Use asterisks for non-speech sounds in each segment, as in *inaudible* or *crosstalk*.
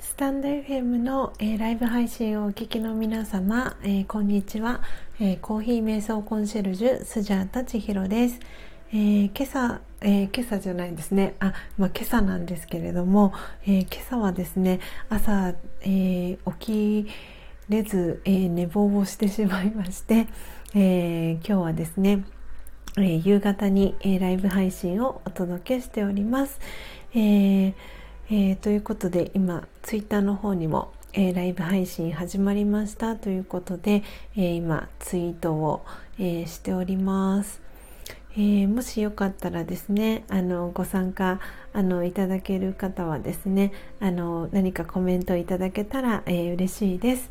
スタンド FM の、えライブ配信をお聞きの皆様、えこんにちは、えコーヒー瞑想コンシェルジュスジャータ千尋です、え今朝、え今朝じゃないですね。あ、まあ、今朝なんですけれども、え今朝はですね朝、え起きれず、え寝坊をしてしまいまして、え今日はですね、え夕方に、えライブ配信をお届けしております、えーえー、ということで今ツイッターの方にも、えー、ライブ配信始まりましたということで、えー、今ツイートを、えしております、えもしよかったらですねあのご参加あのいただける方はですねあの何かコメントいただけたら、え嬉しいです。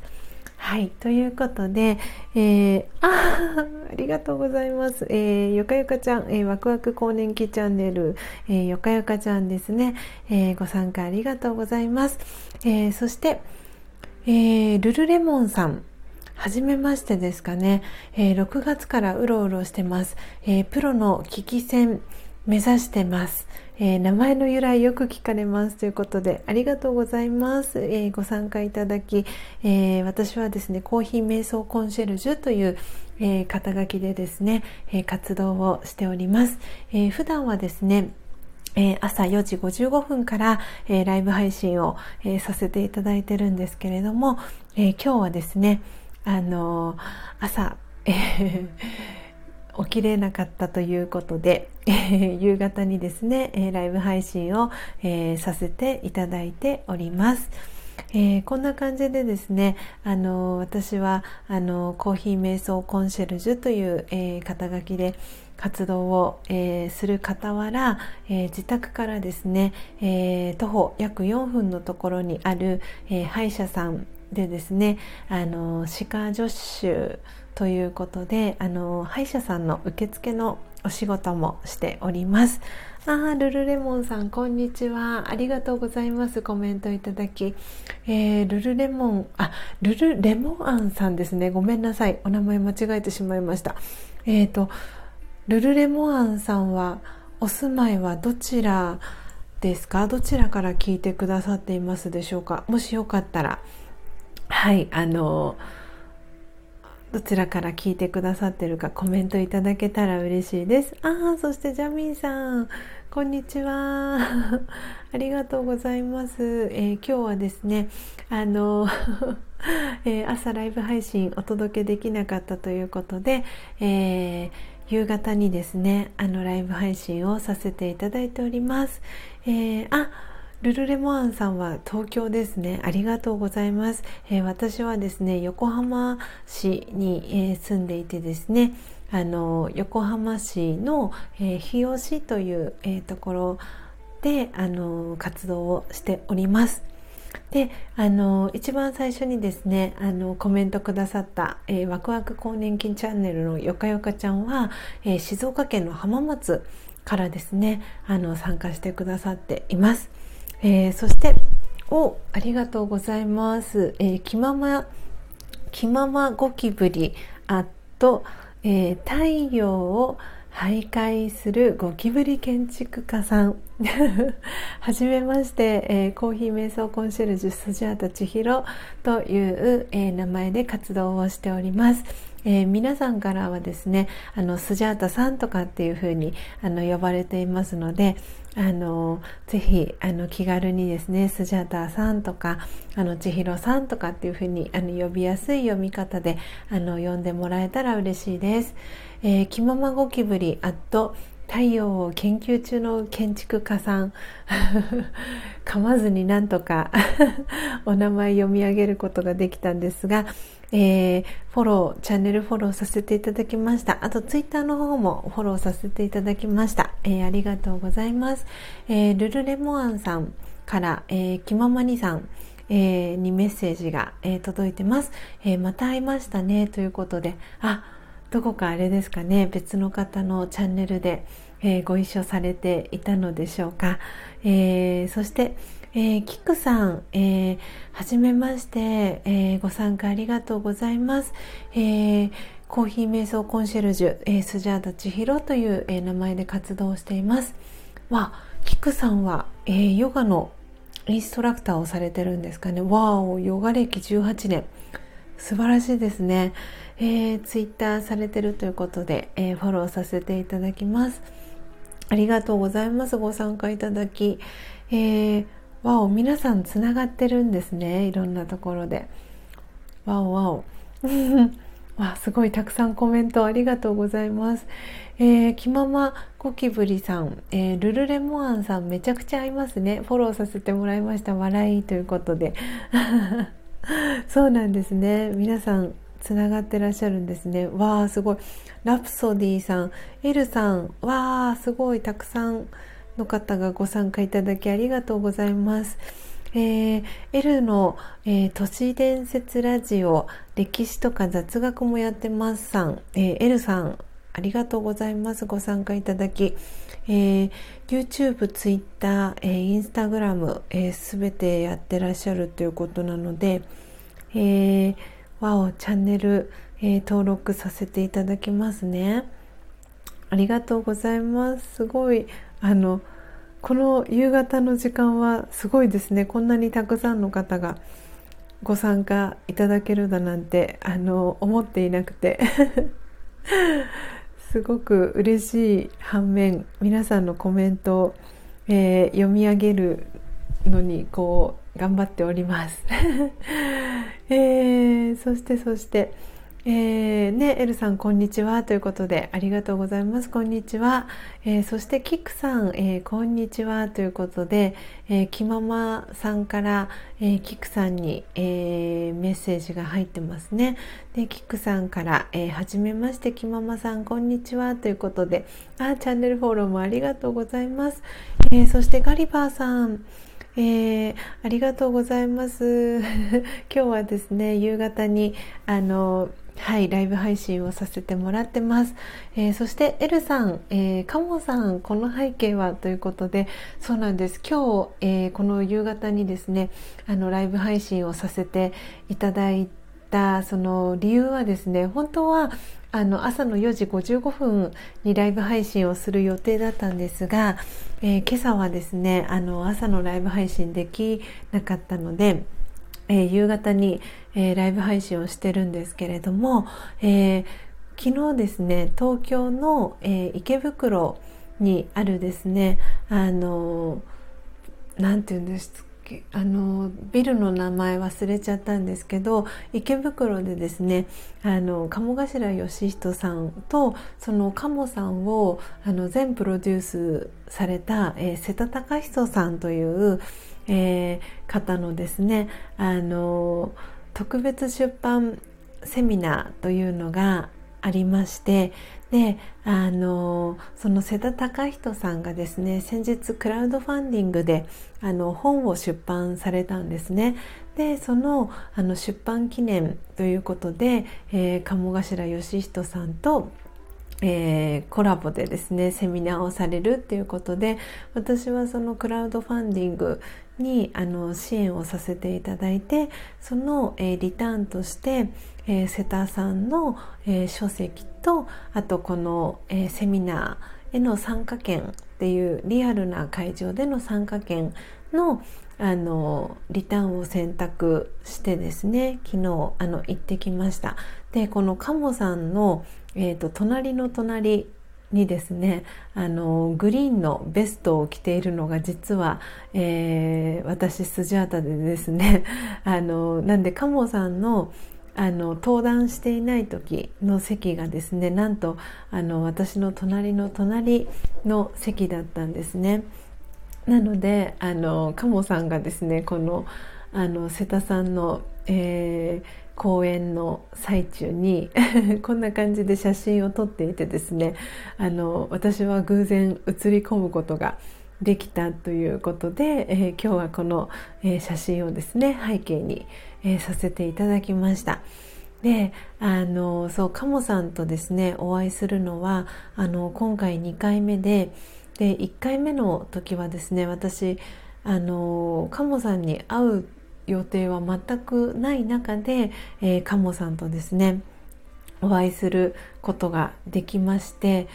はい。ということで、えー、あありがとうございます。えー、よかよかちゃん、えー、ワクワク更年期チャンネル、えー、よかよかちゃんですね、えー、ご参加ありがとうございます。えー、そして、えー、ルルレモンさん、はじめましてですかね、えー、6月からうろうろしてます。えー、プロの危機戦目指してます。えー、名前の由来よく聞かれますということでありがとうございます、えー、ご参加いただき、えー、私はですねコーヒー瞑想コンシェルジュという、え肩書きでですね、え活動をしております、え普段はですねえ朝4時55分から、えライブ配信を、えさせていただいてるんですけれども、え今日はですねあの朝、え起きれなかったということで、えー、夕方にですね、えー、ライブ配信を、えー、させていただいております。えー、こんな感じでですね、あの私はあのコーヒー瞑想コンシェルジュという、えー、肩書きで活動を、えー、する傍ら、え自宅からですね、え徒歩約4分のところにある、え歯医者さんでですねあの歯科助手ということであの歯医者さんの受付のお仕事もしております。あールルレモンさんこんにちは。ありがとうございます。コメントいただき、えー、ルルレモンあルルレモンアンさんですね。ごめんなさい。お名前間違えてしまいました。えっ、ー、とルルレモアンさんはお住まいはどちらですか？どちらから聞いてくださっていますでしょうか？もしよかったら。はいあのどちらから聞いてくださってるかコメントいただけたら嬉しいです。ああそしてジャミンさんこんにちは。*laughs* ありがとうございます、えー、今日はですねあの *laughs* えー、朝ライブ配信お届けできなかったということで、えー、夕方にですねあのライブ配信をさせていただいております、えー、あルルレモアンさんは東京ですね。ありがとうございます。えー、私はですね、横浜市に、えー、住んでいてですね、あの横浜市の、えー、日吉という、えところであの活動をしております。であの一番最初にですねあのコメントくださった、えー、ワクワク更年期チャンネルのよかよかちゃんは、えー、静岡県の浜松からですねあの参加してくださっています。えー、そしておありがとうございます。えー、気まま気ままゴキブリあと、えー、太陽を徘徊するゴキブリ建築家さん *laughs* はじめまして、えー、コーヒー瞑想コンシェルジュスジャータ千尋という、えー、名前で活動をしております、えー、皆さんからはですねあのスジャータさんとかっていうふうにあの呼ばれていますのであのぜひあの気軽にですねスジャータさんとかあの千尋さんとかっていうふうにあの呼びやすい読み方であの呼んでもらえたら嬉しいです。えー、気ままゴキブリアット太陽を研究中の建築家さん *laughs* 噛まずになんとか *laughs* お名前読み上げることができたんですが、えー、フォローチャンネルフォローさせていただきました。あとツイッターの方もフォローさせていただきました、えー、ありがとうございます、えー、ルルレモアンさんから、えー、気ままにさんえー、にメッセージが、えー、届いてます、えー、また会いましたね。ということであどこかあれですかね。別の方のチャンネルで、えー、ご一緒されていたのでしょうか、えー、そして、えー、キクさん、えー、はじめまして、えー、ご参加ありがとうございます、えー、コーヒー瞑想コンシェルジュ、えー、スジャータ千尋という、えー、名前で活動しています。わキクさんは、えー、ヨガのインストラクターをされてるんですかね。わーおヨガ歴18年。素晴らしいですね、えー、ツイッターされてるということで、えー、フォローさせていただきます。ありがとうございます。ご参加いただき、えー、わお皆さんつながってるんですねいろんなところでわおわお *laughs* わすごいたくさんコメントありがとうございます。えー、気ままゴキブリさん、えー、ルルレモアンさんめちゃくちゃ合いますね。フォローさせてもらいました。笑いということで。*laughs* そうなんですね。皆さんつながってらっしゃるんですね。わあすごい。ラプソディさん、エルさん、わあすごいたくさんの方がご参加いただきありがとうございます。えー、L の、えー、都市伝説ラジオ歴史とか雑学もやってますさん、えー、L さんありがとうございます。ご参加いただき、えー、YouTube、Twitter、えー、Instagram す、べ、てやってらっしゃるということなので、えー、わおチャンネル、えー、登録させていただきますね。ありがとうございます。すごい。あのこの夕方の時間はすごいですね。こんなにたくさんの方がご参加いただけるだなんてあの思っていなくて。*laughs* すごく嬉しい反面皆さんのコメントを、えー、読み上げるのにこう頑張っております、*laughs* えー、そしてそしてえー、ね、エルさんこんにちは。ということでありがとうございます。こんにちは、えー、そしてキックさん、えー、こんにちは。ということで、えー、キママさんから、えー、キックさんに、えー、メッセージが入ってますね。でキックさんから、えー、はじめましてキママさんこんにちは。ということであチャンネルフォローもありがとうございます、えー、そしてガリバーさんえー、ありがとうございます。*laughs* 今日はですね夕方にあのはい、ライブ配信をさせてもらってます。えー、そして、エルさん、えー、カモさん、この背景はということで、そうなんです。今日、えー、この夕方にですね、あの、ライブ配信をさせていただいた、その理由はですね、本当は、あの、朝の4時55分にライブ配信をする予定だったんですが、えー、今朝はですね、あの、朝のライブ配信できなかったので、えー、夕方に、えー、ライブ配信をしてるんですけれども、えー、昨日ですね東京の、え池袋にあるですねあの何て言うんですかあのビルの名前忘れちゃったんですけど池袋でですねあの鴨頭義人さんとその鴨さんをあの全プロデュースされた、えー、瀬田隆人さんという、えー、方のですねあの特別出版セミナーというのがありましてであのその瀬田隆人さんがですね先日クラウドファンディングであの本を出版されたんですね。でそのあの出版記念ということで、えー、鴨頭義人さんとえー、コラボでですねセミナーをされるっていうことで私はそのクラウドファンディングにあの支援をさせていただいてその、えー、リターンとして、えー、瀬田さんの、えー、書籍とあとこの、えー、セミナーへの参加券っていうリアルな会場での参加券のあのリターンを選択してですね昨日あの行ってきました。でこのカモさんの、えーと隣の隣にですねあのグリーンのベストを着ているのが実は、えー、私スジャータでですね *laughs* あのなんでカモさんのあの登壇していない時の席がですねなんとあの私の隣の隣の席だったんですね。なのであのカモさんがですねこのあの瀬田さんの、えー公演の最中に *laughs* こんな感じで写真を撮っていてですねあの私は偶然写り込むことができたということで、えー、今日はこの、えー、写真をですね背景に、えー、させていただきました。であのそうカモさんとですねお会いするのはあの今回2回目でで1回目の時はですね私あのカモさんに会う予定は全くない中で、えー、カモさんとですねお会いすることができまして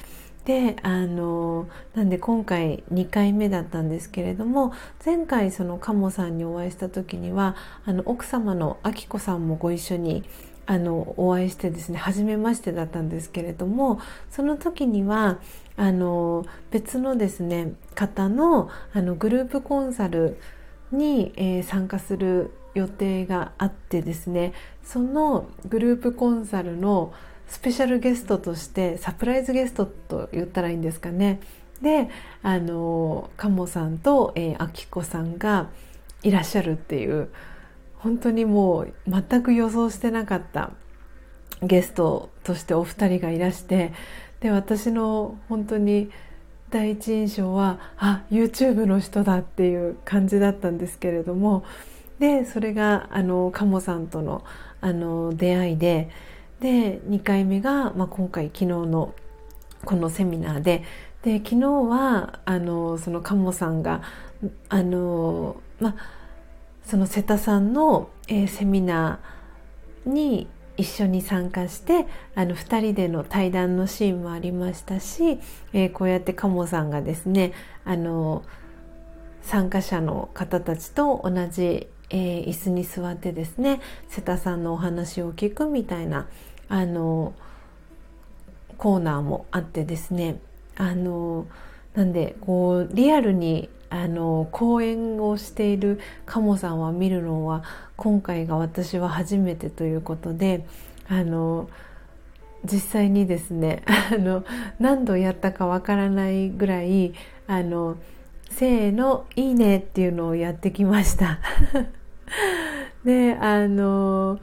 であのなんで今回2回目だったんですけれども前回その鴨さんにお会いした時にはあの奥様のあきこさんもご一緒にあのお会いしてですね初めましてだったんですけれどもその時にはあの別のですね方のあのグループコンサルに、えー、参加する予定があってですねそのグループコンサルのスペシャルゲストとしてサプライズゲストと言ったらいいんですかね。であの鴨さんと、えー、あきこさんがいらっしゃるっていう本当にもう全く予想してなかったゲストとしてお二人がいらしてで私の本当に第一印象はあ YouTube の人だっていう感じだったんですけれどもでそれがあの鴨さんとのあの出会いでで2回目が、まあ、今回昨日のこのセミナーでで昨日はあのその鴨さんがあのまあその瀬田さんの、えー、セミナーに一緒に参加してあの2人での対談のシーンもありましたし、えー、こうやって鴨さんがですねあの参加者の方たちと同じ、えー、椅子に座ってですね瀬田さんのお話を聞くみたいなあのコーナーもあってですねあのなんでこうリアルにあの講演をしている鴨さんは見るのは今回が私は初めてということであの実際にですね *laughs* あの何度やったかわからないぐらいあのせーのいいねっていうのをやってきました。*laughs* であの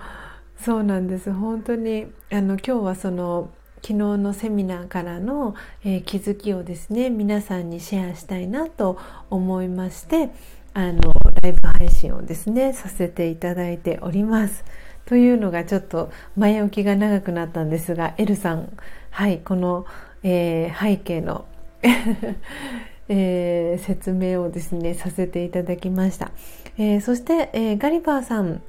そうなんです。本当にあの今日はその昨日のセミナーからの、えー、気づきをですね皆さんにシェアしたいなと思いましてあのライブ配信をですねさせていただいております。というのがちょっと前置きが長くなったんですがエルさんはいこの、えー、背景の *laughs* えー、説明をですねさせていただきました、えー、そして、えガリバーさん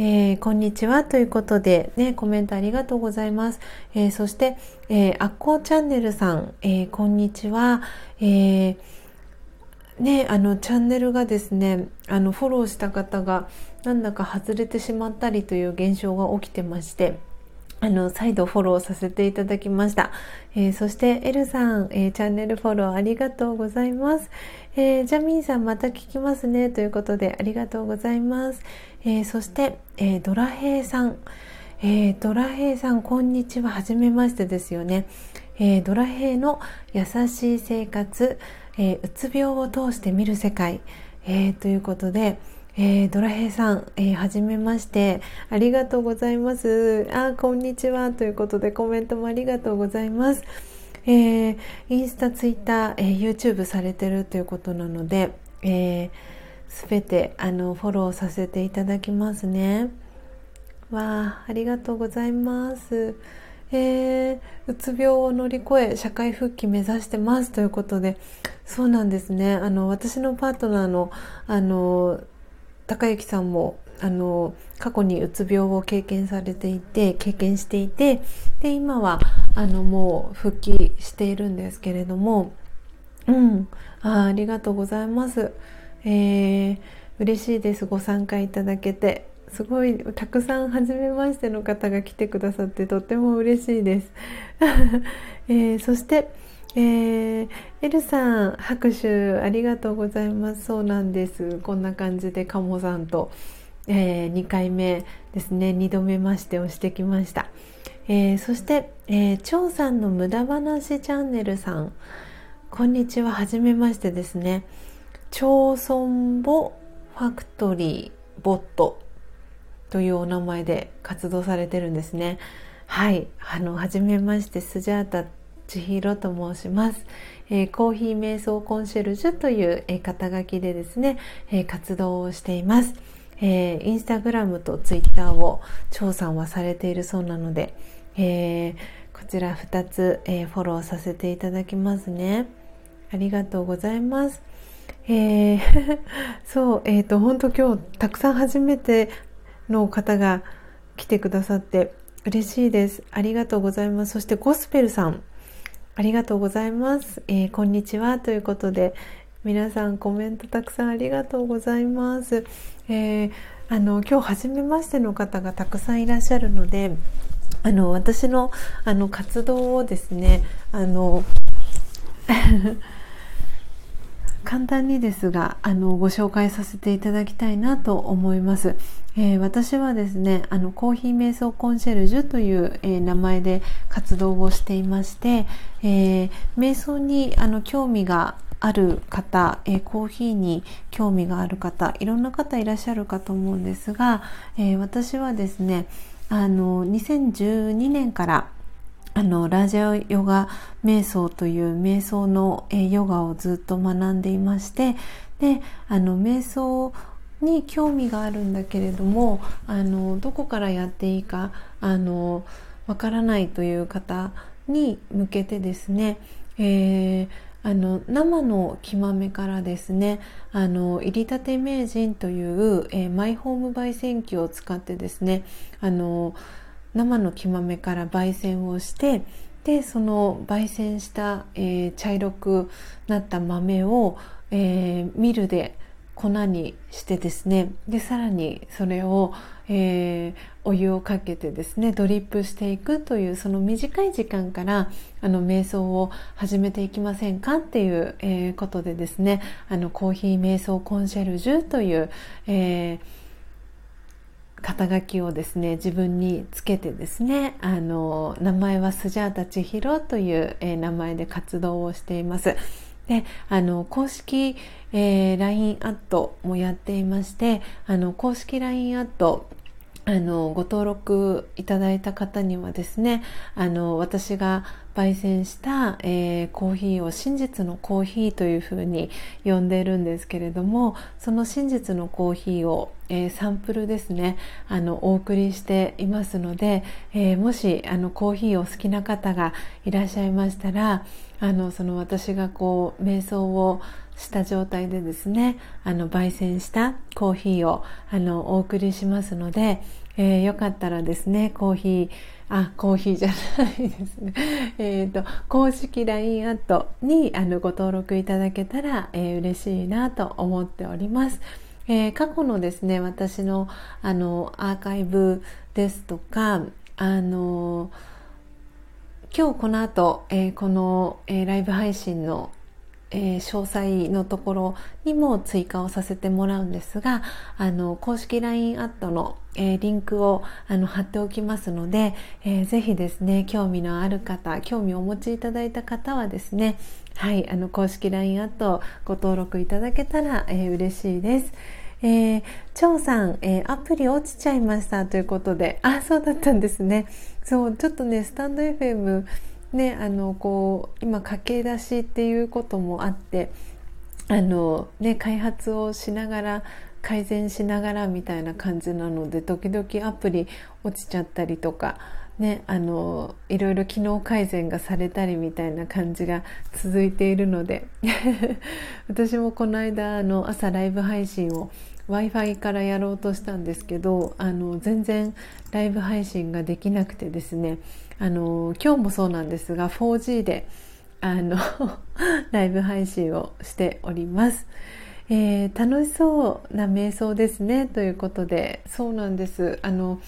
え、こんにちはということで、ね、コメントありがとうございます。え、そして、えー、アッコーチャンネルさん、え、こんにちは。えーね、あのチャンネルがですねあのフォローした方がなんだか外れてしまったりという現象が起きてましてあの再度フォローさせていただきました、えー、そしてエルさん、えー、チャンネルフォローありがとうございます、えー、ジャミンさんまた聞きますねということでありがとうございます、えー、そして、えー、ドラヘイさん、えー、ドラヘイさんこんにちは。はじめましてですよね、えー、ドラヘイの優しい生活、えー、うつ病を通して見る世界、えー、ということで、えー、ドラヘイさん、えー、はじめまして。ありがとうございます。あ、こんにちは。ということで、コメントもありがとうございます。えー、インスタ、ツイッター、えー、YouTube されてるということなので、えす、べて、あの、フォローさせていただきますね。わあ、ありがとうございます。え、うつ病を乗り越え社会復帰目指してますということでそうなんですね。あの私のパートナーのあの高之さんもあの過去にうつ病を経験されていて経験していてで今はあのもう復帰しているんですけれどもうんあありがとうございます、えー、嬉しいです。ご参加いただけて。すごいたくさん初めましての方が来てくださってとっても嬉しいです、*laughs* えー、そしてえー、エルさん拍手ありがとうございます。そうなんです。こんな感じでカモさんと、えー、2回目ですね。2度目ましてをしてきました、えー、そして、えー、張さんの無駄話チャンネルさん。こんにちは。はじめましてですね。町村ボファクトリーボット。というお名前で活動されてるんですね。はい。あのはじめましてスジャータ千尋と申します、えー、コーヒー瞑想コンシェルジュという、えー、肩書きでですね、えー、活動をしています、えー、インスタグラムとツイッターを調査はされているそうなので、えこちら2つ、えフォローさせていただきますね。ありがとうございます。えー、*laughs* そう、えっ、ー、と、本当今日たくさん初めての方が来てくださって嬉しいです。ありがとうございます。そしてゴスペルさん、ありがとうございます、えー、こんにちはということで皆さんコメントたくさんありがとうございます、えー、あの今日初めましての方がたくさんいらっしゃるのであの私のあの活動をですねあの *laughs* 簡単にですがあのご紹介させていただきたいなと思います、えー、私はですねあのコーヒー瞑想コンシェルジュという、えー、名前で活動をしていまして、えー、瞑想にあの興味がある方、えー、コーヒーに興味がある方いろんな方いらっしゃるかと思うんですが、え私はですねあの2012年からあのラジオヨガ瞑想という瞑想の、ヨガをずっと学んでいましてであの瞑想に興味があるんだけれどもあのどこからやっていいかあのわからないという方に向けてですね、えーあの生の木豆からですねあの入りたて名人という、えー、マイホーム焙煎機を使ってですねあの生の木豆から焙煎をしてでその焙煎した、えー、茶色くなった豆を、えー、ミルで粉にしてですね。でさらにそれを、えー、お湯をかけてですねドリップしていくというその短い時間からあの瞑想を始めていきませんかっていう、えー、ことでですねあのコーヒー瞑想コンシェルジュという、えー肩書きをですね自分につけてですねあの名前はスジャータ千尋という、えー、名前で活動をしています。であの公式、えー、LINE アットもやっていましてあの公式 LINE アットあのご登録いただいた方にはですねあの私が焙煎した、えー、コーヒーを真実のコーヒーというふうに呼んでいるんですけれどもその真実のコーヒーを、えー、サンプルですねあのお送りしていますので、えー、もしあのコーヒーを好きな方がいらっしゃいましたらあのその私がこう瞑想をした状態でですねあの焙煎したコーヒーをあのお送りしますので、えー、よかったらですねコーヒーあコーヒーじゃないですね *laughs* えっと公式 LINE アットにあのご登録いただけたら、えー、嬉しいなと思っております。えー、過去のですね私のあのアーカイブですとかあの今日この後、えー、この、えー、ライブ配信のえー、詳細のところにも追加をさせてもらうんですがあの公式 LINE アットの、えー、リンクをあの貼っておきますので、えー、ぜひですね興味のある方興味をお持ちいただいた方はですねはいあの公式 LINE アットご登録いただけたら、えー、嬉しいです。えー、張さん、えー、アプリ落ちちゃいましたということで、あ、そうだったんですね。そう、ちょっとね、スタンド FM ね、あのこう今駆け出しっていうこともあってあの、ね、開発をしながら改善しながらみたいな感じなので時々アプリ落ちちゃったりとか、ね、あのいろいろ機能改善がされたりみたいな感じが続いているので *laughs* 私もこの間の朝ライブ配信を w i f i からやろうとしたんですけどあの全然ライブ配信ができなくてですねあの今日もそうなんですが 4G であの *laughs* ライブ配信をしております。えー、楽しそうな瞑想ですねということでそうなんですあの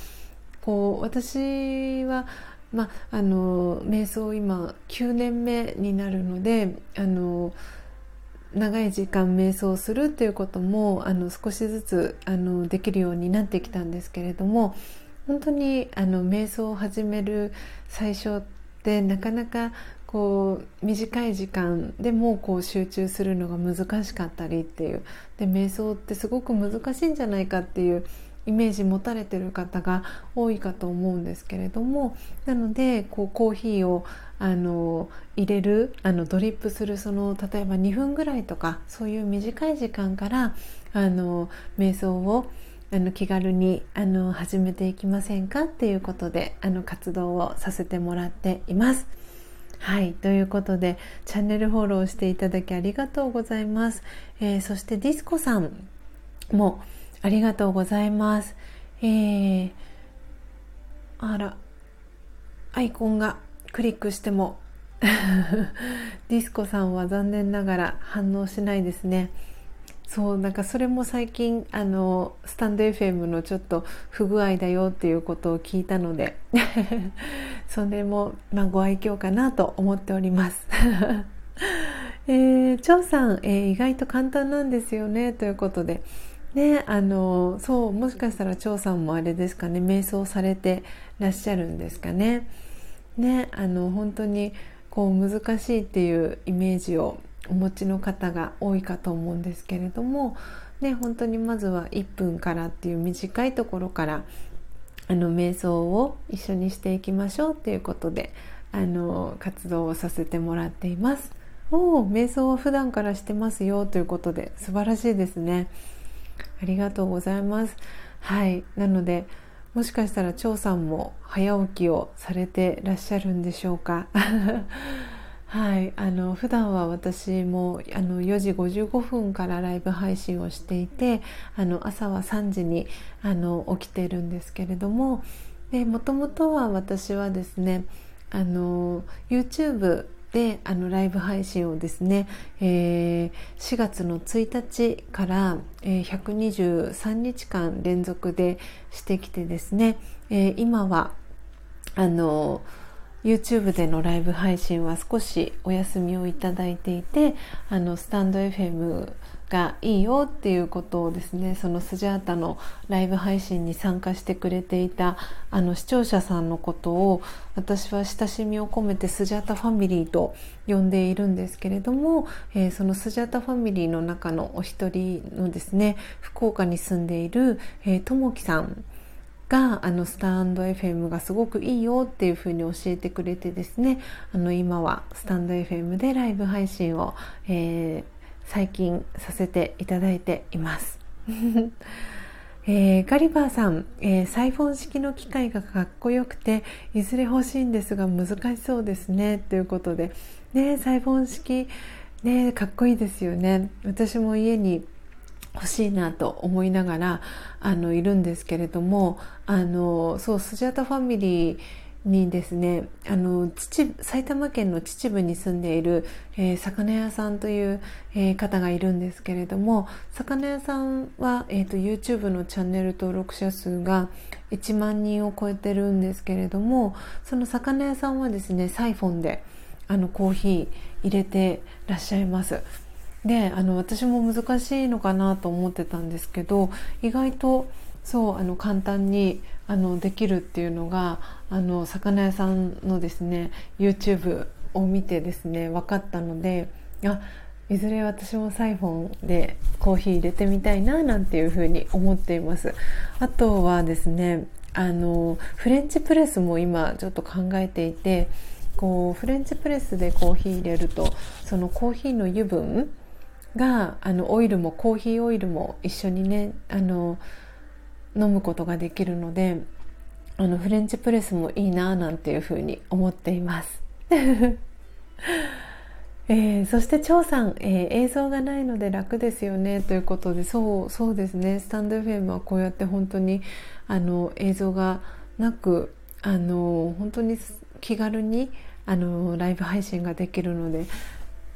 こう私は、まあの瞑想今9年目になるのであの長い時間瞑想するっていうこともあの少しずつあのできるようになってきたんですけれども本当にあの瞑想を始める最初ってなかなかこう短い時間でもこう集中するのが難しかったりっていうで瞑想ってすごく難しいんじゃないかっていうイメージ持たれてる方が多いかと思うんですけれどもなのでこうコーヒーをあの入れるあのドリップするその例えば2分ぐらいとかそういう短い時間からあの瞑想をあの気軽にあの始めていきませんかっていうことであの活動をさせてもらっています。はいということでチャンネルフォローしていただきありがとうございます。えー、そしてディスコさんもありがとうございます。えー、あらアイコンがクリックしても *laughs* ディスコさんは残念ながら反応しないですねそうなんかそれも最近あのスタンド FM のちょっと不具合だよっていうことを聞いたので *laughs* それも、まあ、ご愛嬌かなと思っております。*laughs* えー、張さん、えー、意外と簡単なんですよねということで。ねあのそうもしかしたら張さんもあれですかね瞑想されてらっしゃるんですかね。ねあの本当にこう難しいっていうイメージをお持ちの方が多いかと思うんですけれども、ね、本当にまずは1分からっていう短いところからあの瞑想を一緒にしていきましょうっていうことであの活動をさせてもらっています。おお瞑想は普段からしてますよということで素晴らしいですね。ありがとうございます。はいなのでもしかしたら張さんも早起きをされてらっしゃるんでしょうか。はい、あの普段は私もあの4時55分からライブ配信をしていてあの朝は3時にあの起きてるんですけれどももともとは私はですねあの YouTube であのライブ配信をですね、えー、4月の1日から、えー、123日間連続でしてきてですね、えー、今はあの YouTube でのライブ配信は少しお休みをいただいていてあのスタンド FM がいいよっていうことをですねそのスジャータのライブ配信に参加してくれていたあの視聴者さんのことを私は親しみを込めてスジャータファミリーと呼んでいるんですけれども、えー、そのスジャータファミリーの中のお一人のですね福岡に住んでいるともきさんがあのスタンド FM がすごくいいよっていうふうに教えてくれてですねあの今はスタンド FM でライブ配信を、えー、最近させていただいています。*laughs* えー、ガリバーさん、えー、サイフォン式の機械がかっこよくていずれ欲しいんですが難しそうですねということで、ね、サイフォン式、ね、かっこいいですよね私も家に欲しいなと思いながらあのいるんですけれどもあのそうスジャタファミリーにですねあの秩埼玉県の秩父に住んでいる、えー、魚屋さんという、えー、方がいるんですけれども魚屋さんは、えーと、YouTube のチャンネル登録者数が1万人を超えてるんですけれどもその魚屋さんはですねサイフォンであのコーヒー入れてらっしゃいます。であの私も難しいのかなと思ってたんですけど意外とそうあの簡単にあのできるっていうのがあの魚屋さんのですね YouTube を見てですね分かったのであいずれ私もサイフォンでコーヒー入れてみたいななんていうふうに思っています。あとはですねあのフレンチプレスも今ちょっと考えていてこうフレンチプレスでコーヒー入れるとそのコーヒーの油分があのオイルもコーヒーオイルも一緒にねあの飲むことができるのであのフレンチプレスもいいななんていうふうに思っています。*laughs* えー、そして張さん、えー、映像がないので楽ですよねということでそうそうですねスタンド FM はこうやって本当にあの映像がなくあの本当に気軽にあのライブ配信ができるので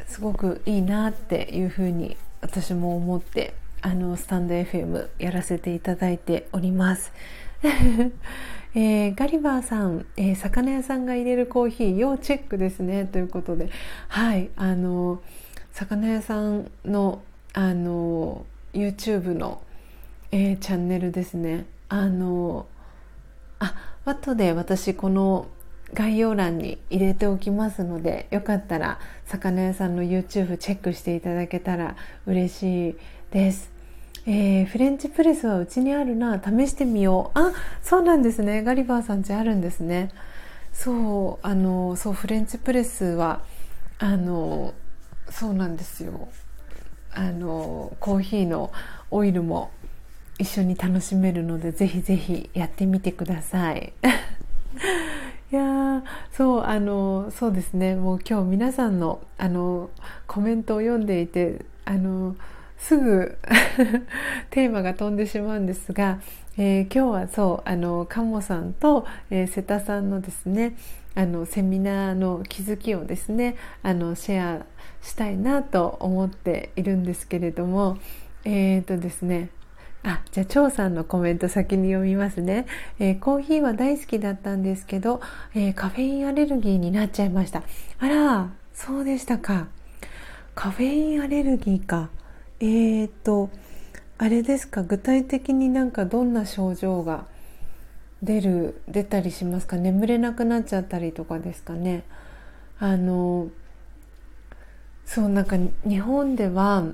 すごくいいなっていうふうに私も思ってあのスタンド FM やらせていただいております。*laughs* えー、ガリバーさん、えー、魚屋さんが入れるコーヒー要チェックですねということではいあの魚屋さんのあの YouTube の、えー、チャンネルですねあのあ後で私この概要欄に入れておきますのでよかったら魚屋さんの YouTube チェックしていただけたら嬉しいです。えー、フレンチプレスはうちにあるな。試してみよう。あそうなんですね。ガリバーさんちあるんですね。そうあのそうフレンチプレスはあのそうなんですよ。あのコーヒーのオイルも一緒に楽しめるのでぜひぜひやってみてください。いやそうあのそうですね。もう今日皆さんのあのコメントを読んでいてあのすぐ *laughs* テーマが飛んでしまうんですが、えー、今日はそうあの鴨さんと、えー、瀬田さんのですね、あのセミナーの気づきをですねあのシェアしたいなと思っているんですけれどもえっ、ー、とですねあじゃあ張さんのコメント先に読みますね、えー、コーヒーは大好きだったんですけど、えー、カフェインアレルギーになっちゃいました。あらそうでしたか。カフェインアレルギーか。えーとあれですか。具体的になんかどんな症状が出る出たりしますか。眠れなくなっちゃったりとかですかね。あのそうなんか日本では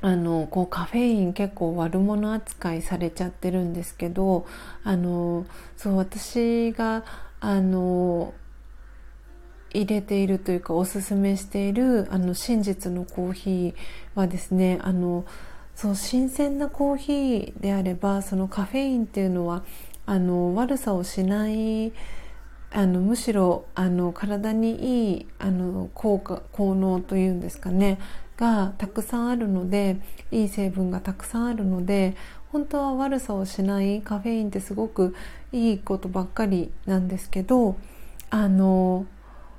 あのこうカフェイン結構悪者扱いされちゃってるんですけどあのそう私があの入れているというかおすすめしているあの真実のコーヒーはですねあのそう新鮮なコーヒーであればそのカフェインっていうのはあの悪さをしないあのむしろあの体にいいあの効果効能というんですかね。がたくさんあるのでいい成分がたくさんあるので本当は悪さをしないカフェインってすごくいいことばっかりなんですけどあの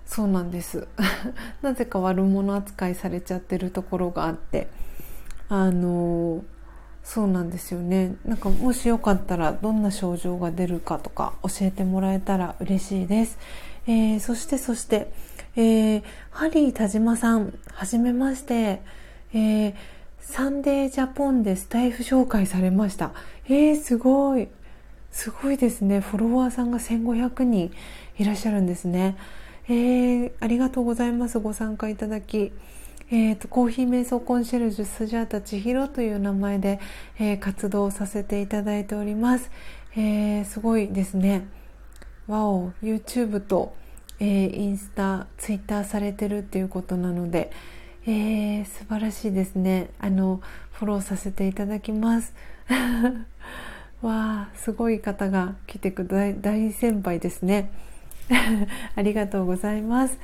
そうなんです。*laughs* なぜか悪者扱いされちゃってるところがあって。あのそうなんですよね。なんかもしよかったらどんな症状が出るかとか教えてもらえたら嬉しいです、えー、そしてそして、えー、ハリー田島さんはじめまして、えー、サンデージャポンでスタイフ紹介されました。えー、すごい。すごいですね。フォロワーさんが1500人いらっしゃるんですね。えー、ありがとうございます。ご参加いただき。えーと、コーヒー瞑想コンシェルジュスジャータ千尋という名前で、えー、活動させていただいております、えー、すごいですね。わお YouTube と、えー、インスタツイッターされてるっていうことなので、えー、素晴らしいですねあのフォローさせていただきます *laughs* わあすごい方が来てく大大先輩ですね *laughs* ありがとうございます、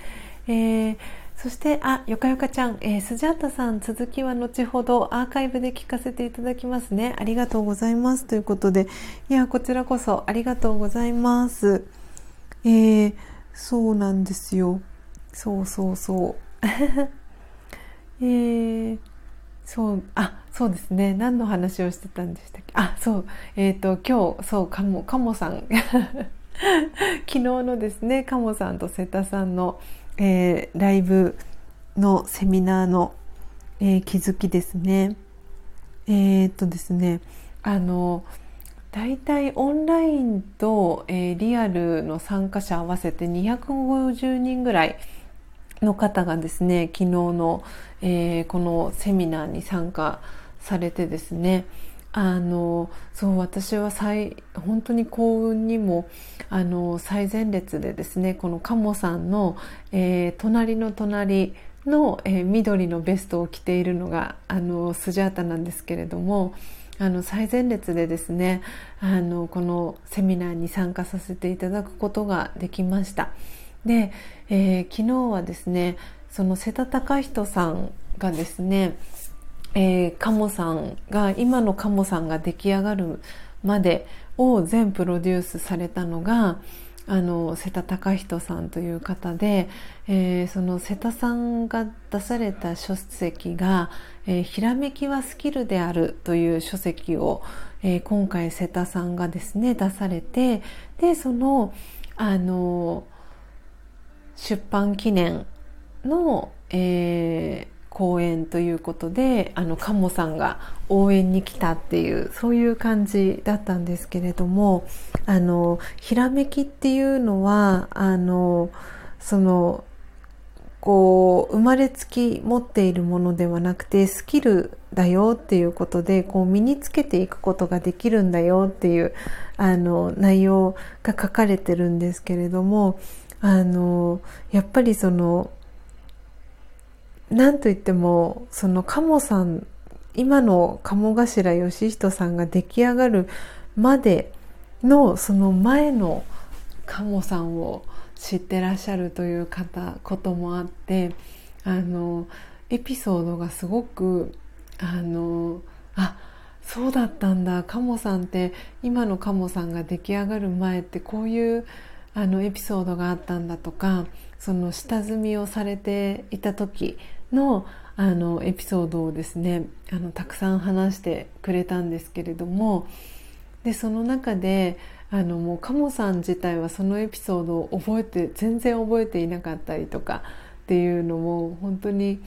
えーそして、あ、よかよかちゃん、えー、スジャータさん、続きは後ほどアーカイブで聞かせていただきますね。ありがとうございます。ということで、いや、こちらこそありがとうございます。えー、そうなんですよ。そうそうそう。*laughs* えー、そう、あ、そうですね。何の話をしてたんでしたっけ？あ、そう。えっ、ー、と、今日、そう、かも、かもさん。*laughs* 昨日のですね、かもさんと瀬田さんの、えー、ライブのセミナーの、えー、気づきですね。えー、っとですねあの大体オンラインと、えー、リアルの参加者合わせて250人ぐらいの方がですね昨日の、えー、このセミナーに参加されてですねあのそう私は最本当に幸運にもあの最前列でですねこのカモさんの、えー、隣の隣の、え、緑のベストを着ているのがあのスジャータなんですけれどもあの最前列でですねあのこのセミナーに参加させていただくことができました。で、えー、昨日はですねその瀬田隆人さんがですねえー、鴨さんが今の鴨さんが出来上がるまでを全プロデュースされたのがあの瀬田隆人さんという方で、えー、その瀬田さんが出された書籍が「えー、ひらめきはスキルである」という書籍を、えー、今回瀬田さんがですね出されてでそのあの出版記念の、えー、公演ということであのカモさんが応援に来たっていうそういう感じだったんですけれどもあのひらめきっていうのはあのそのこう生まれつき持っているものではなくてスキルだよっていうことでこう身につけていくことができるんだよっていうあの内容が書かれてるんですけれどもあのやっぱりそのなんといってもその鴨さん今の鴨頭義人さんが出来上がるまでのその前の鴨さんを知ってらっしゃるという方こともあってあのエピソードがすごくあのあそうだったんだ鴨さんって今の鴨さんが出来上がる前ってこういうあのエピソードがあったんだとかその下積みをされていた時のあのエピソードをですねあのたくさん話してくれたんですけれどもでその中であのもうカモさん自体はそのエピソードを覚えて全然覚えていなかったりとかっていうのも本当に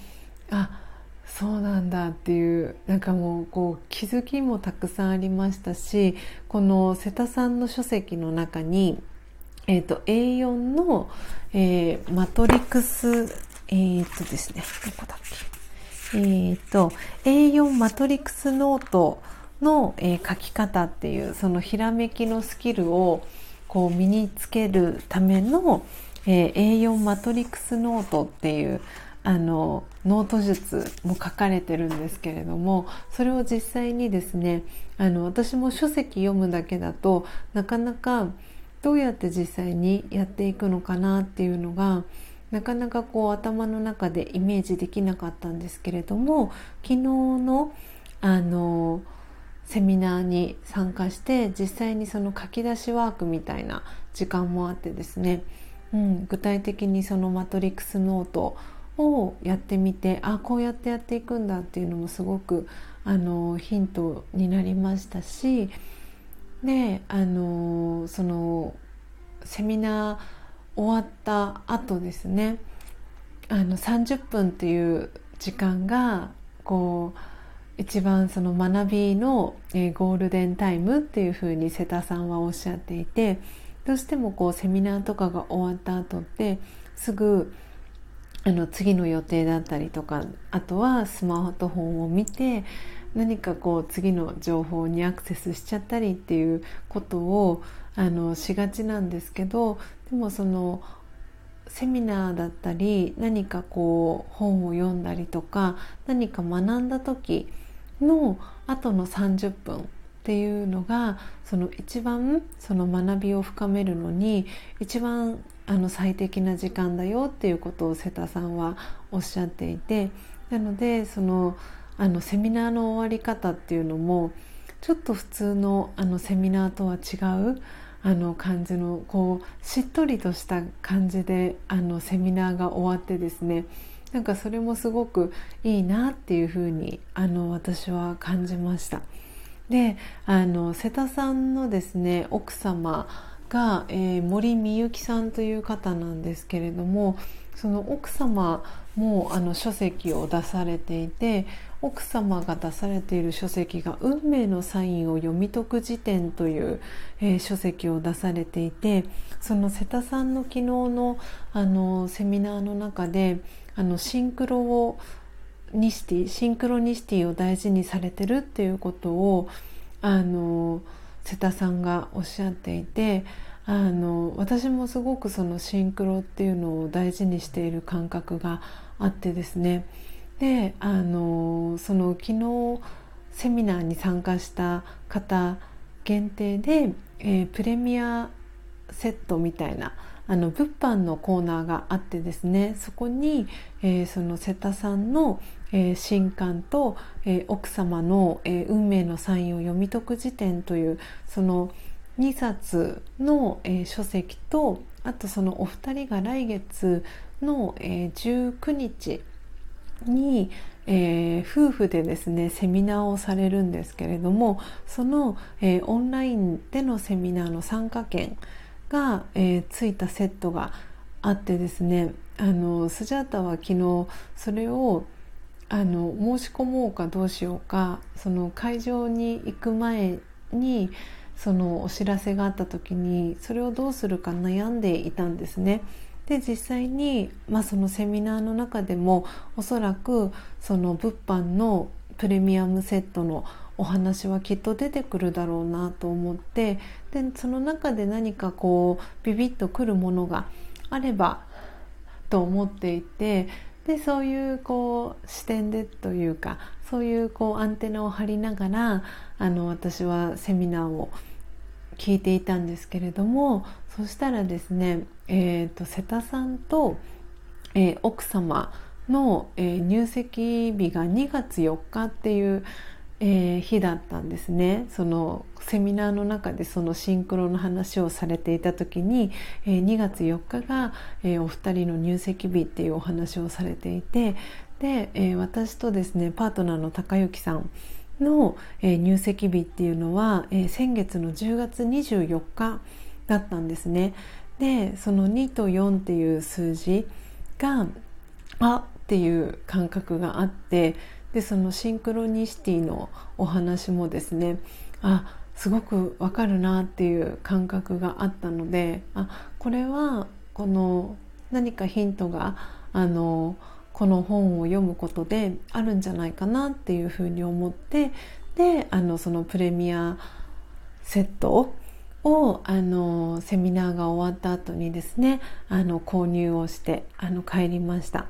あそうなんだっていうなんかもうこう気づきもたくさんありましたしこの瀬田さんの書籍の中に、えーと、A4 の、えー、マトリクスえー、っとですね。どこだっけ。えー、っと A4 マトリックスノートの、えー、書き方っていうそのひらめきのスキルをこう身につけるための、えー、A4 マトリックスノートっていうあのノート術も書かれてるんですけれどもそれを実際にですねあの私も書籍読むだけだとなかなかどうやって実際にやっていくのかなっていうのがなかなかこう頭の中でイメージできなかったんですけれども昨日のあのセミナーに参加して実際にその書き出しワークみたいな時間もあってですね、うん、具体的にそのマトリックスノートをやってみてあこうやってやっていくんだっていうのもすごくあのヒントになりましたしであのそのセミナー終わった後ですね。あの30分っていう時間がこう一番その学びの、えゴールデンタイムっていうふうに瀬田さんはおっしゃっていてどうしてもこうセミナーとかが終わった後ってすぐあの次の予定だったりとかあとはスマートフォンを見て何かこう次の情報にアクセスしちゃったりっていうことをあのしがちなんですけどでもそのセミナーだったり何かこう本を読んだりとか何か学んだ時の後の30分っていうのがその一番その学びを深めるのに一番あの最適な時間だよっていうことを瀬田さんはおっしゃっていてなのでそのあのセミナーの終わり方っていうのもちょっと普通のあのセミナーとは違うあの感じのこうしっとりとした感じであのセミナーが終わってですねなんかそれもすごくいいなっていうふうにあの私は感じました。であの瀬田さんのですね奥様が、えー、森美幸さんという方なんですけれどもその奥様もあの書籍を出されていて奥様が出されている書籍が「運命のサインを読み解く辞典」という、えー、書籍を出されていてその瀬田さんの昨日のあのセミナーの中であのシンクロをニシティシンクロニシティを大事にされてるっていうことをあの瀬田さんがおっしゃっていてあの私もすごくそのシンクロっていうのを大事にしている感覚があってですねであのその昨日セミナーに参加した方限定で、えー、プレミアセットみたいなあの物販のコーナーがあってですねそこに、えー、その瀬田さんの、えー、新刊と、えー、奥様の、え運命のサインを読み解く辞典というその2冊の、え書籍とあとそのお二人が来月の、え19日に、えー、夫婦でですねセミナーをされるんですけれどもその、えー、オンラインでのセミナーの参加券が、えー、ついたセットがあってですねあのスジャータは昨日それをあの申し込もうかどうしようかその会場に行く前にそのお知らせがあった時にそれをどうするか悩んでいたんですね。で実際に、まあ、そのセミナーの中でもおそらくその物販のプレミアムセットのお話はきっと出てくるだろうなと思ってでその中で何かこうビビッとくるものがあればと思っていてでそういうこう視点でというかそういうこうアンテナを張りながらあの私はセミナーを聞いていたんですけれどもそしたらですね、えーと、瀬田さんと、えー、奥様の、えー、入籍日が2月4日っていうえー、日だったんですね。そのセミナーの中でそのシンクロの話をされていた時に、え、2月4日が、え、お二人の入籍日っていうお話をされていてで、え私とですねパートナーの高之さんの、入籍日っていうのは、先月の10月24日だったんですね。でその2と4っていう数字があっていう感覚があってでそのシンクロニシティのお話もですねあすごくわかるなっていう感覚があったのであこれはこの何かヒントがあのこの本を読むことであるんじゃないかなっていうふうに思ってであのそのプレミアセットをあのセミナーが終わった後にですねあの購入をしてあの帰りました。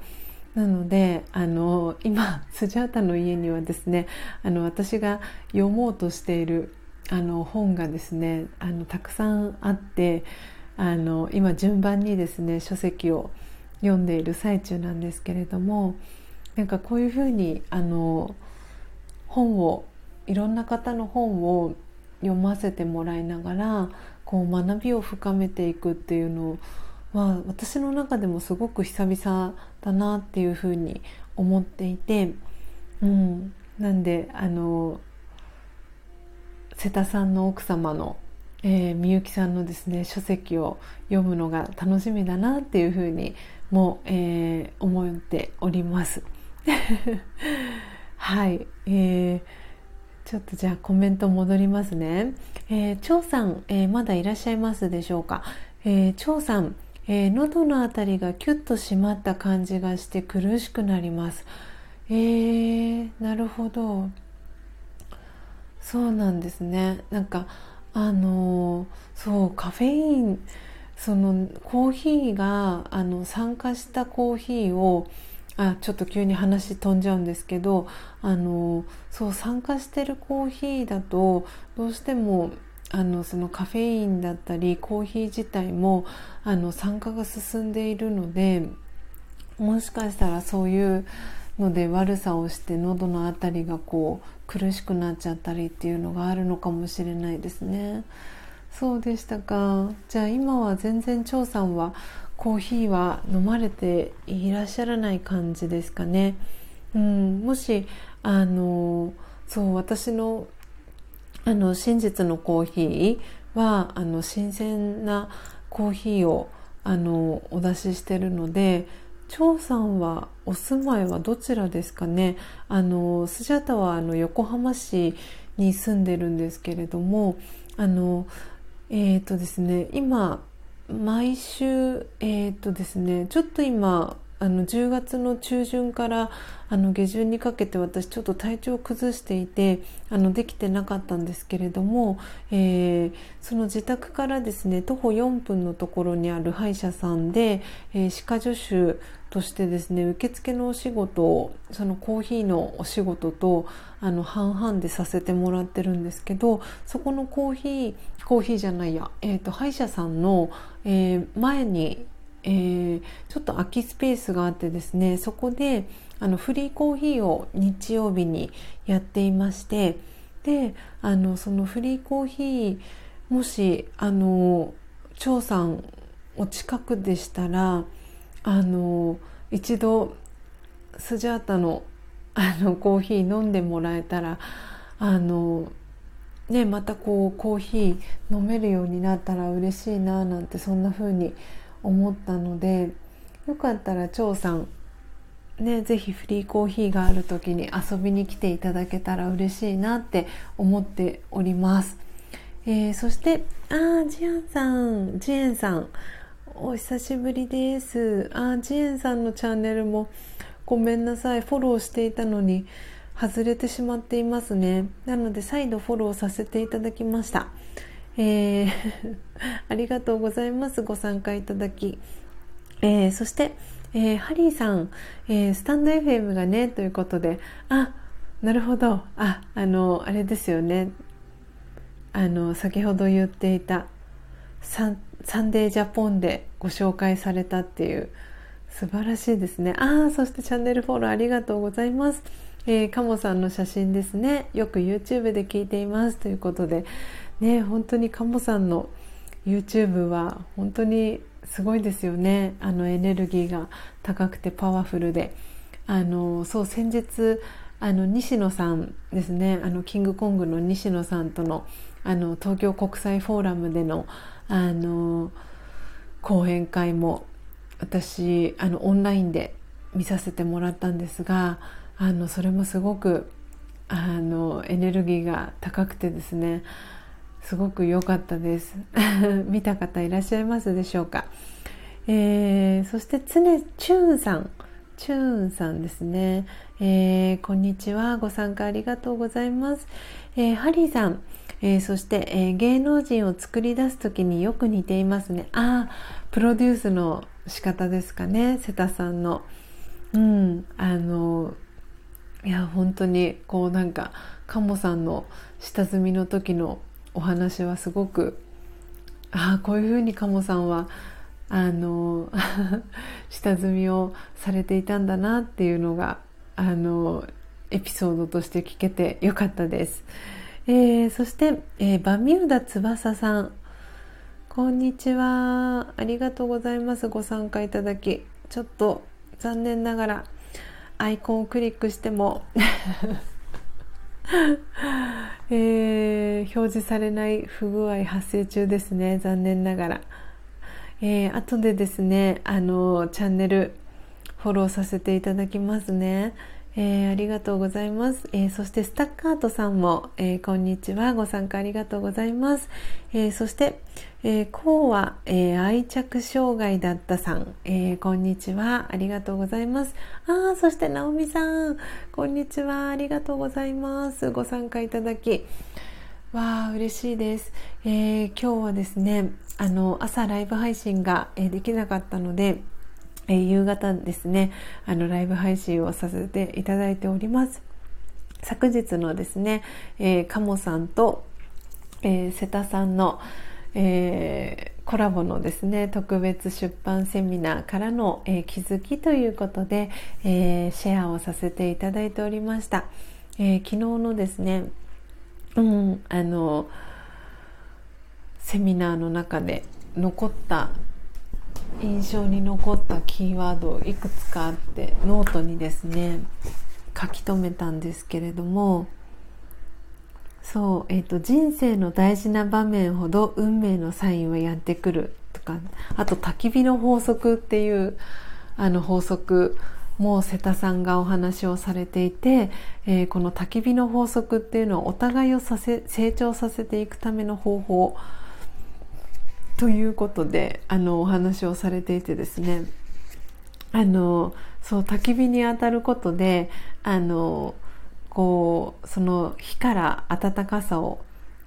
なのであの今スジャータの家にはですねあの私が読もうとしているあの本がですねあのたくさんあってあの今順番にですね書籍を読んでいる最中なんですけれどもなんかこういうふうにあの本をいろんな方の本を読ませてもらいながらこう学びを深めていくっていうのは私の中でもすごく久々だなっていうふうに思っていて、うん、なんであの瀬田さんの奥様の、えー、みゆきさんのですね書籍を読むのが楽しみだなっていうふうにも、えー、思っております。*laughs* はい、えーちょっとじゃあコメント戻りますね。えー、張さん、えー、まだいらっしゃいますでしょうか？えー、張さん、えー、喉のあたりがキュッと締まった感じがして苦しくなります。えー、なるほど。そうなんですね。なんかあのそうカフェインそのコーヒーがあの酸化したコーヒーをあちょっと急に話飛んじゃうんですけどあのそう酸化してるコーヒーだとどうしてもあのそのカフェインだったりコーヒー自体もあの酸化が進んでいるのでもしかしたらそういうので悪さをして喉の辺りがこう苦しくなっちゃったりっていうのがあるのかもしれないですね。そうでしたか。じゃあ今は全然張さんはコーヒーは飲まれていらっしゃらない感じですかね。うん、もしあのそう私のあの真実のコーヒーはあの新鮮なコーヒーをあのお出ししてるので張さんはお住まいはどちらですかねあのスジャタはあの横浜市に住んでるんですけれどもあのえっ、ー、とですね今毎週えっ、ー、とですねちょっと今あの10月の中旬からあの下旬にかけて私ちょっと体調を崩していてあのできてなかったんですけれども、えー、その自宅からですね徒歩4分のところにある歯医者さんで、えー、歯科助手としてですね受付のお仕事をそのコーヒーのお仕事とあの半々でさせてもらってるんですけどそこのコーヒーコーヒーじゃないや、えーと、歯医者さんの、えー、前に、えー、ちょっと空きスペースがあってですねそこであのフリーコーヒーを日曜日にやっていましてであのそのフリーコーヒーもしあの張さんお近くでしたらあの一度スジャータのあのコーヒー飲んでもらえたらあのね、またこうコーヒー飲めるようになったら嬉しいななんてそんな風に思ったのでよかったら張さんね、ぜひフリーコーヒーがある時に遊びに来ていただけたら嬉しいなって思っております。えー、そして、あ、ジアンさん、ジエンさん、お久しぶりです。あ、ジエンさんのチャンネルもごめんなさい、フォローしていたのに、外れてしまっていますね。なので再度フォローさせていただきました。えー *laughs* ありがとうございます。ご参加いただき。えー、そして、えー、ハリーさん、え、スタンド FM がね、ということで、あ、なるほど。あ、あの、あれですよね。あの、先ほど言っていたサン、サンデージャポンでご紹介されたっていう、素晴らしいですね。ああ、そしてチャンネルフォローありがとうございます。えー、カモさんの写真ですね。よく YouTube で聞いています。ということでね本当にカモさんの YouTube は本当にすごいですよね。あのエネルギーが高くてパワフルで。あのそう先日あの西野さんですね。あのキングコングの西野さんとのあの東京国際フォーラムでのあの講演会も私あのオンラインで見させてもらったんですがあのそれもすごくあのエネルギーが高くてですねすごく良かったです。*laughs* 見た方いらっしゃいますでしょうか、えー、そして常チューンさん。チューンさんですね、えー、こんにちは。ご参加ありがとうございます、えー、ハリーさん。えー、そして、えー、芸能人を作り出す時によく似ていますね。ああプロデュースの仕方ですかね。瀬田さんの。うんあのいや本当にこうなんか鴨さんの下積みの時のお話はすごくああこういうふうに鴨さんはあの *laughs* 下積みをされていたんだなっていうのがあのエピソードとして聞けてよかったです。えー、そして、えー、バミューダ翼さん。こんにちは。ありがとうございます。ご参加いただき。ちょっと残念ながらアイコンをクリックしても *laughs* えー、表示されない不具合発生中ですね。残念ながら、えー、後でですねあのチャンネルフォローさせていただきますね。えー、ありがとうございます、えー、そしてスタッカートさんも、えー、こんにちは。ご参加ありがとうございます、えそして、えこうは、え愛着障害だったさん、えこんにちは。ありがとうございます。あそして直美さん。こんにちは。ありがとうございます。ご参加いただき。わあ嬉しいです、え今日はですねあの朝ライブ配信が、えできなかったのでえー、夕方ですねあのライブ配信をさせていただいております。昨日のですね、えー、鴨さんと、えー、瀬田さんの、えー、コラボのですね特別出版セミナーからの、えー、気づきということで、えー、シェアをさせていただいておりました、え、昨日のですねうんあのセミナーの中で残った印象に残ったキーワードをいくつかあってノートにですね書き留めたんですけれどもそう、えーと、人生の大事な場面ほど運命のサインはやってくるとかあと焚き火の法則っていうあの法則も瀬田さんがお話をされていて、えー、この焚き火の法則っていうのはお互いをさせ成長させていくための方法ということであのお話をされていてですね。あのそう焚き火に当たることであのこうその火から暖かさを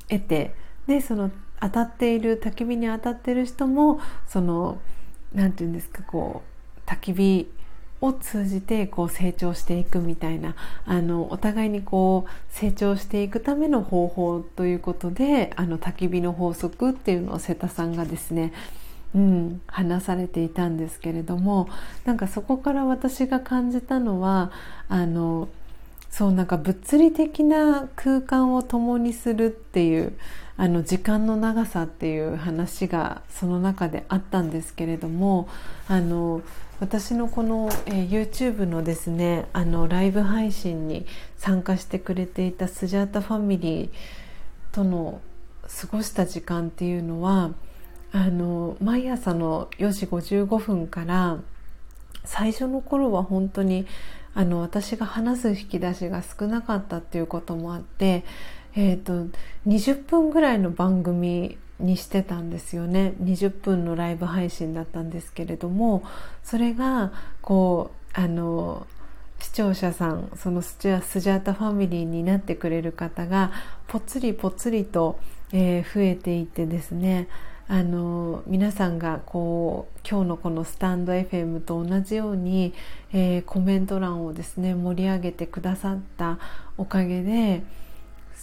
得てでその当たっている焚き火に当たっている人もその何て言うんですかこう焚き火を通じてこう成長していくみたいなあのお互いにこう成長していくための方法ということであの焚き火の法則っていうのを瀬田さんがですねうん、話されていたんですけれどもなんかそこから私が感じたのはあのそうなんか物理的な空間を共にするっていうあの時間の長さっていう話がその中であったんですけれどもあの私のこの、えー、YouTube のですねあのライブ配信に参加してくれていたスジャータファミリーとの過ごした時間っていうのはあの毎朝の4時55分から最初の頃は本当にあの私が話す引き出しが少なかったっていうこともあって、えーと20分ぐらいの番組にしてたんですよね。20分のライブ配信だったんですけれどもそれがこうあの視聴者さんそのスジャータファミリーになってくれる方がぽつりぽつりと、えー、増えていってですねあの皆さんがこう今日のこのスタンド FM と同じように、えー、コメント欄をですね盛り上げてくださったおかげで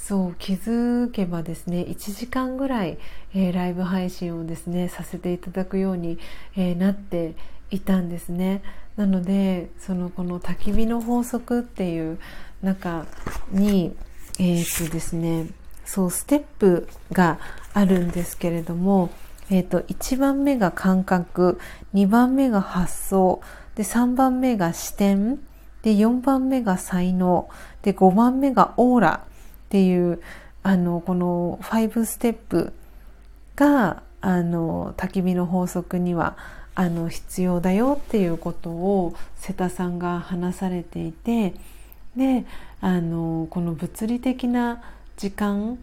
そう気づけばですね1時間ぐらい、えー、ライブ配信をですねさせていただくように、えー、なっていたんですね。なのでそのこの焚き火の法則っていう中にえっ、とですねそうステップがあるんですけれども、えっ、ー、と1番目が感覚2番目が発想で3番目が視点で4番目が才能で5番目がオーラっていうあのこの5ステップがあの焚き火の法則にはあの必要だよっていうことを瀬田さんが話されていてであのこの物理的な時間っ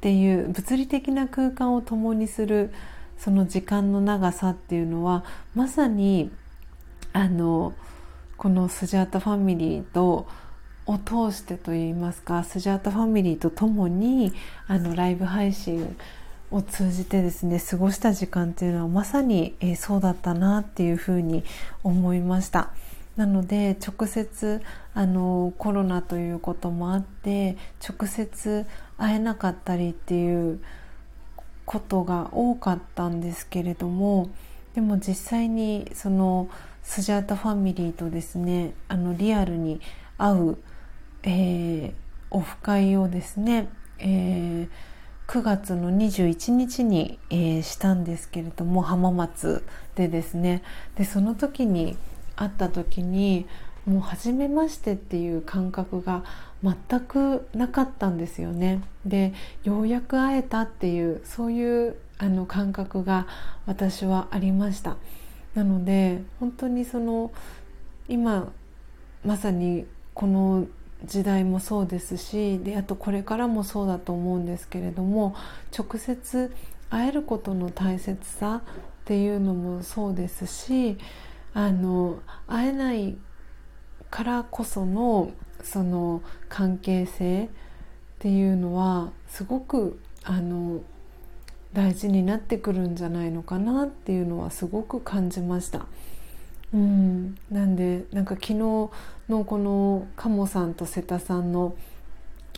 ていう物理的な空間を共にするその時間の長さっていうのはまさにあのこのスジャータファミリーとを通してといいますかスジャータファミリーと共にあのライブ配信を通じてですね過ごした時間っていうのはまさに、えー、そうだったなっていうふうに思いました。なので直接あのコロナということもあって直接会えなかったりっていうことが多かったんですけれどもでも実際にそのスジャータファミリーとですねあのリアルに会う、えー、オフ会をですね、えー、9月の21日に、えー、したんですけれども浜松でですねでその時に会った時にもう初めましてっていう感覚が全くなかったんですよね。でようやく会えたっていうそういうあの感覚が私はありました。なので本当にその今まさにこの時代もそうですしであとこれからもそうだと思うんですけれども直接会えることの大切さっていうのもそうですしあの会えないからこそのその関係性っていうのはすごくあの大事になってくるんじゃないのかなっていうのはすごく感じました。うん、なんでなんか昨日のこの鴨さんと瀬田さんの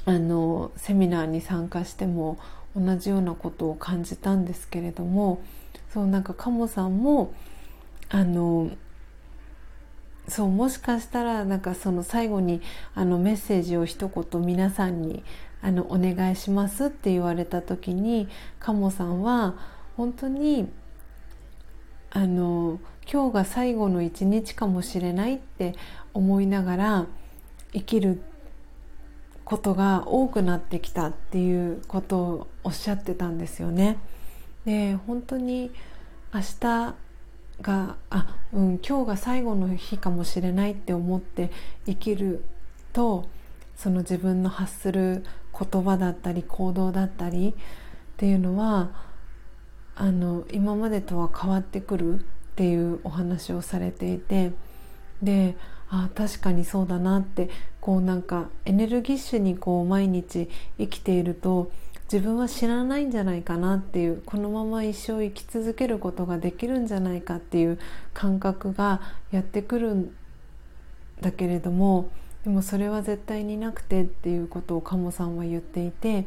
あのセミナーに参加しても同じようなことを感じたんですけれどもそうなんか鴨さんもあのそうもしかしたらなんかその最後にあのメッセージを一言皆さんにあのお願いしますって言われた時にカモさんは本当にあの今日が最後の一日かもしれないって思いながら生きることが多くなってきたっていうことをおっしゃってたんですよね。で本当に明日があ、うん、今日が最後の日かもしれないって思って生きるとその自分の発する言葉だったり行動だったりっていうのはあの今までとは変わってくるっていうお話をされていてであ確かにそうだなってこうなんかエネルギッシュにこう毎日生きていると自分は知らないんじゃないかなっていうこのまま一生生き続けることができるんじゃないかっていう感覚がやってくるんだけれどもでもそれは絶対になくてっていうことを鴨さんは言っていて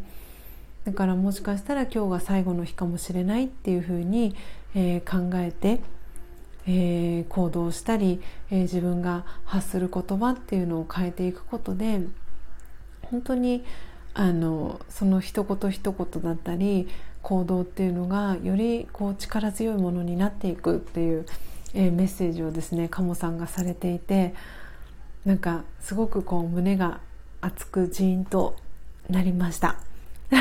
だからもしかしたら今日が最後の日かもしれないっていうふうに、えー、考えて、えー、行動したり、えー、自分が発する言葉っていうのを変えていくことで本当にあのその一言一言だったり行動っていうのがよりこう力強いものになっていくっていう、えー、メッセージをですね鴨さんがされていてなんかすごくこう胸が熱くジーンとなりました。*laughs*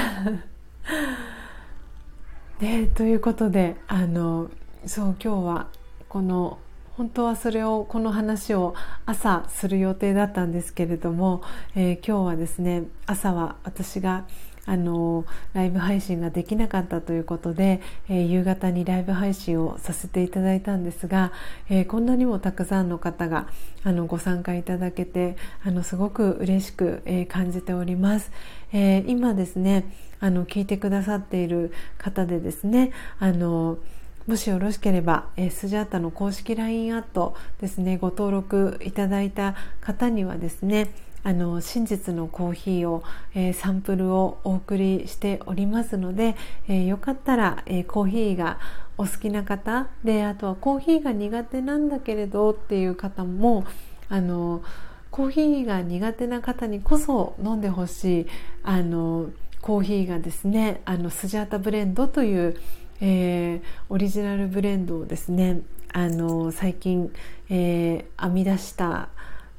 でということであのそう今日はこの本当はそれをこの話を朝する予定だったんですけれども、えー、今日はですね朝は私があのライブ配信ができなかったということで、えー、夕方にライブ配信をさせていただいたんですが、えー、こんなにもたくさんの方があのご参加いただけてあのすごく嬉しく、えー、感じております。え今ですねあの聞いてくださっている方でですねあのもしよろしければ、えー、スジャータの公式 LINE アットですねご登録いただいた方にはですねあの真実のコーヒーを、えー、サンプルをお送りしておりますので、えー、よかったら、えー、コーヒーがお好きな方であとはコーヒーが苦手なんだけれどっていう方もあのコーヒーが苦手な方にこそ飲んでほしいあのコーヒーがですねあのスジャータブレンドという、えー、オリジナルブレンドをですねあの最近、えー、編み出した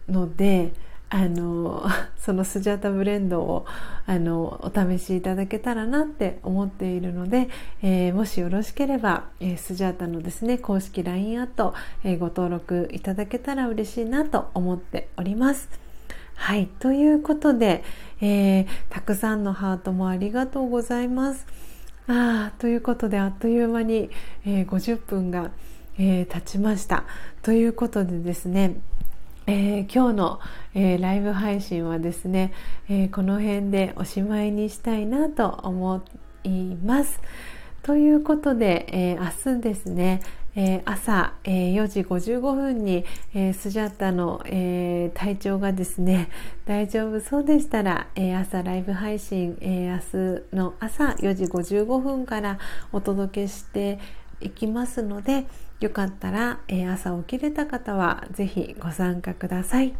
のであの *laughs* そのスジャータブレンドをあのお試しいただけたらなって思っているので、えー、もしよろしければ、えー、スジャータのですね公式 LINE アット、えー、ご登録いただけたら嬉しいなと思っております。はい、ということで、え、たくさんのハートもありがとうございます。あということであっという間に、えー、50分が、えー、経ちました。ということでですねえー、今日の、えー、ライブ配信はですね、えー、この辺でおしまいにしたいなと思います。ということで、え明日ですね、え朝、え4時55分に、えスジャッタの、え体調がですね *laughs* 大丈夫そうでしたら、え朝ライブ配信、え明日の朝4時55分からお届けしていきますのでよかったら、え、朝起きれた方はぜひご参加ください。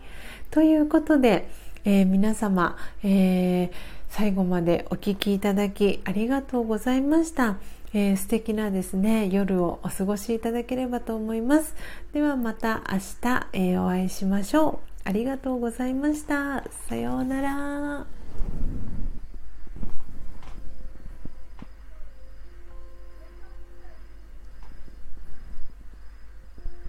ということで、え、皆様、え、最後までお聴きいただきありがとうございました。えー、素敵なですね夜をお過ごしいただければと思います。ではまた明日、えー、お会いしましょう。ありがとうございました。さようなら。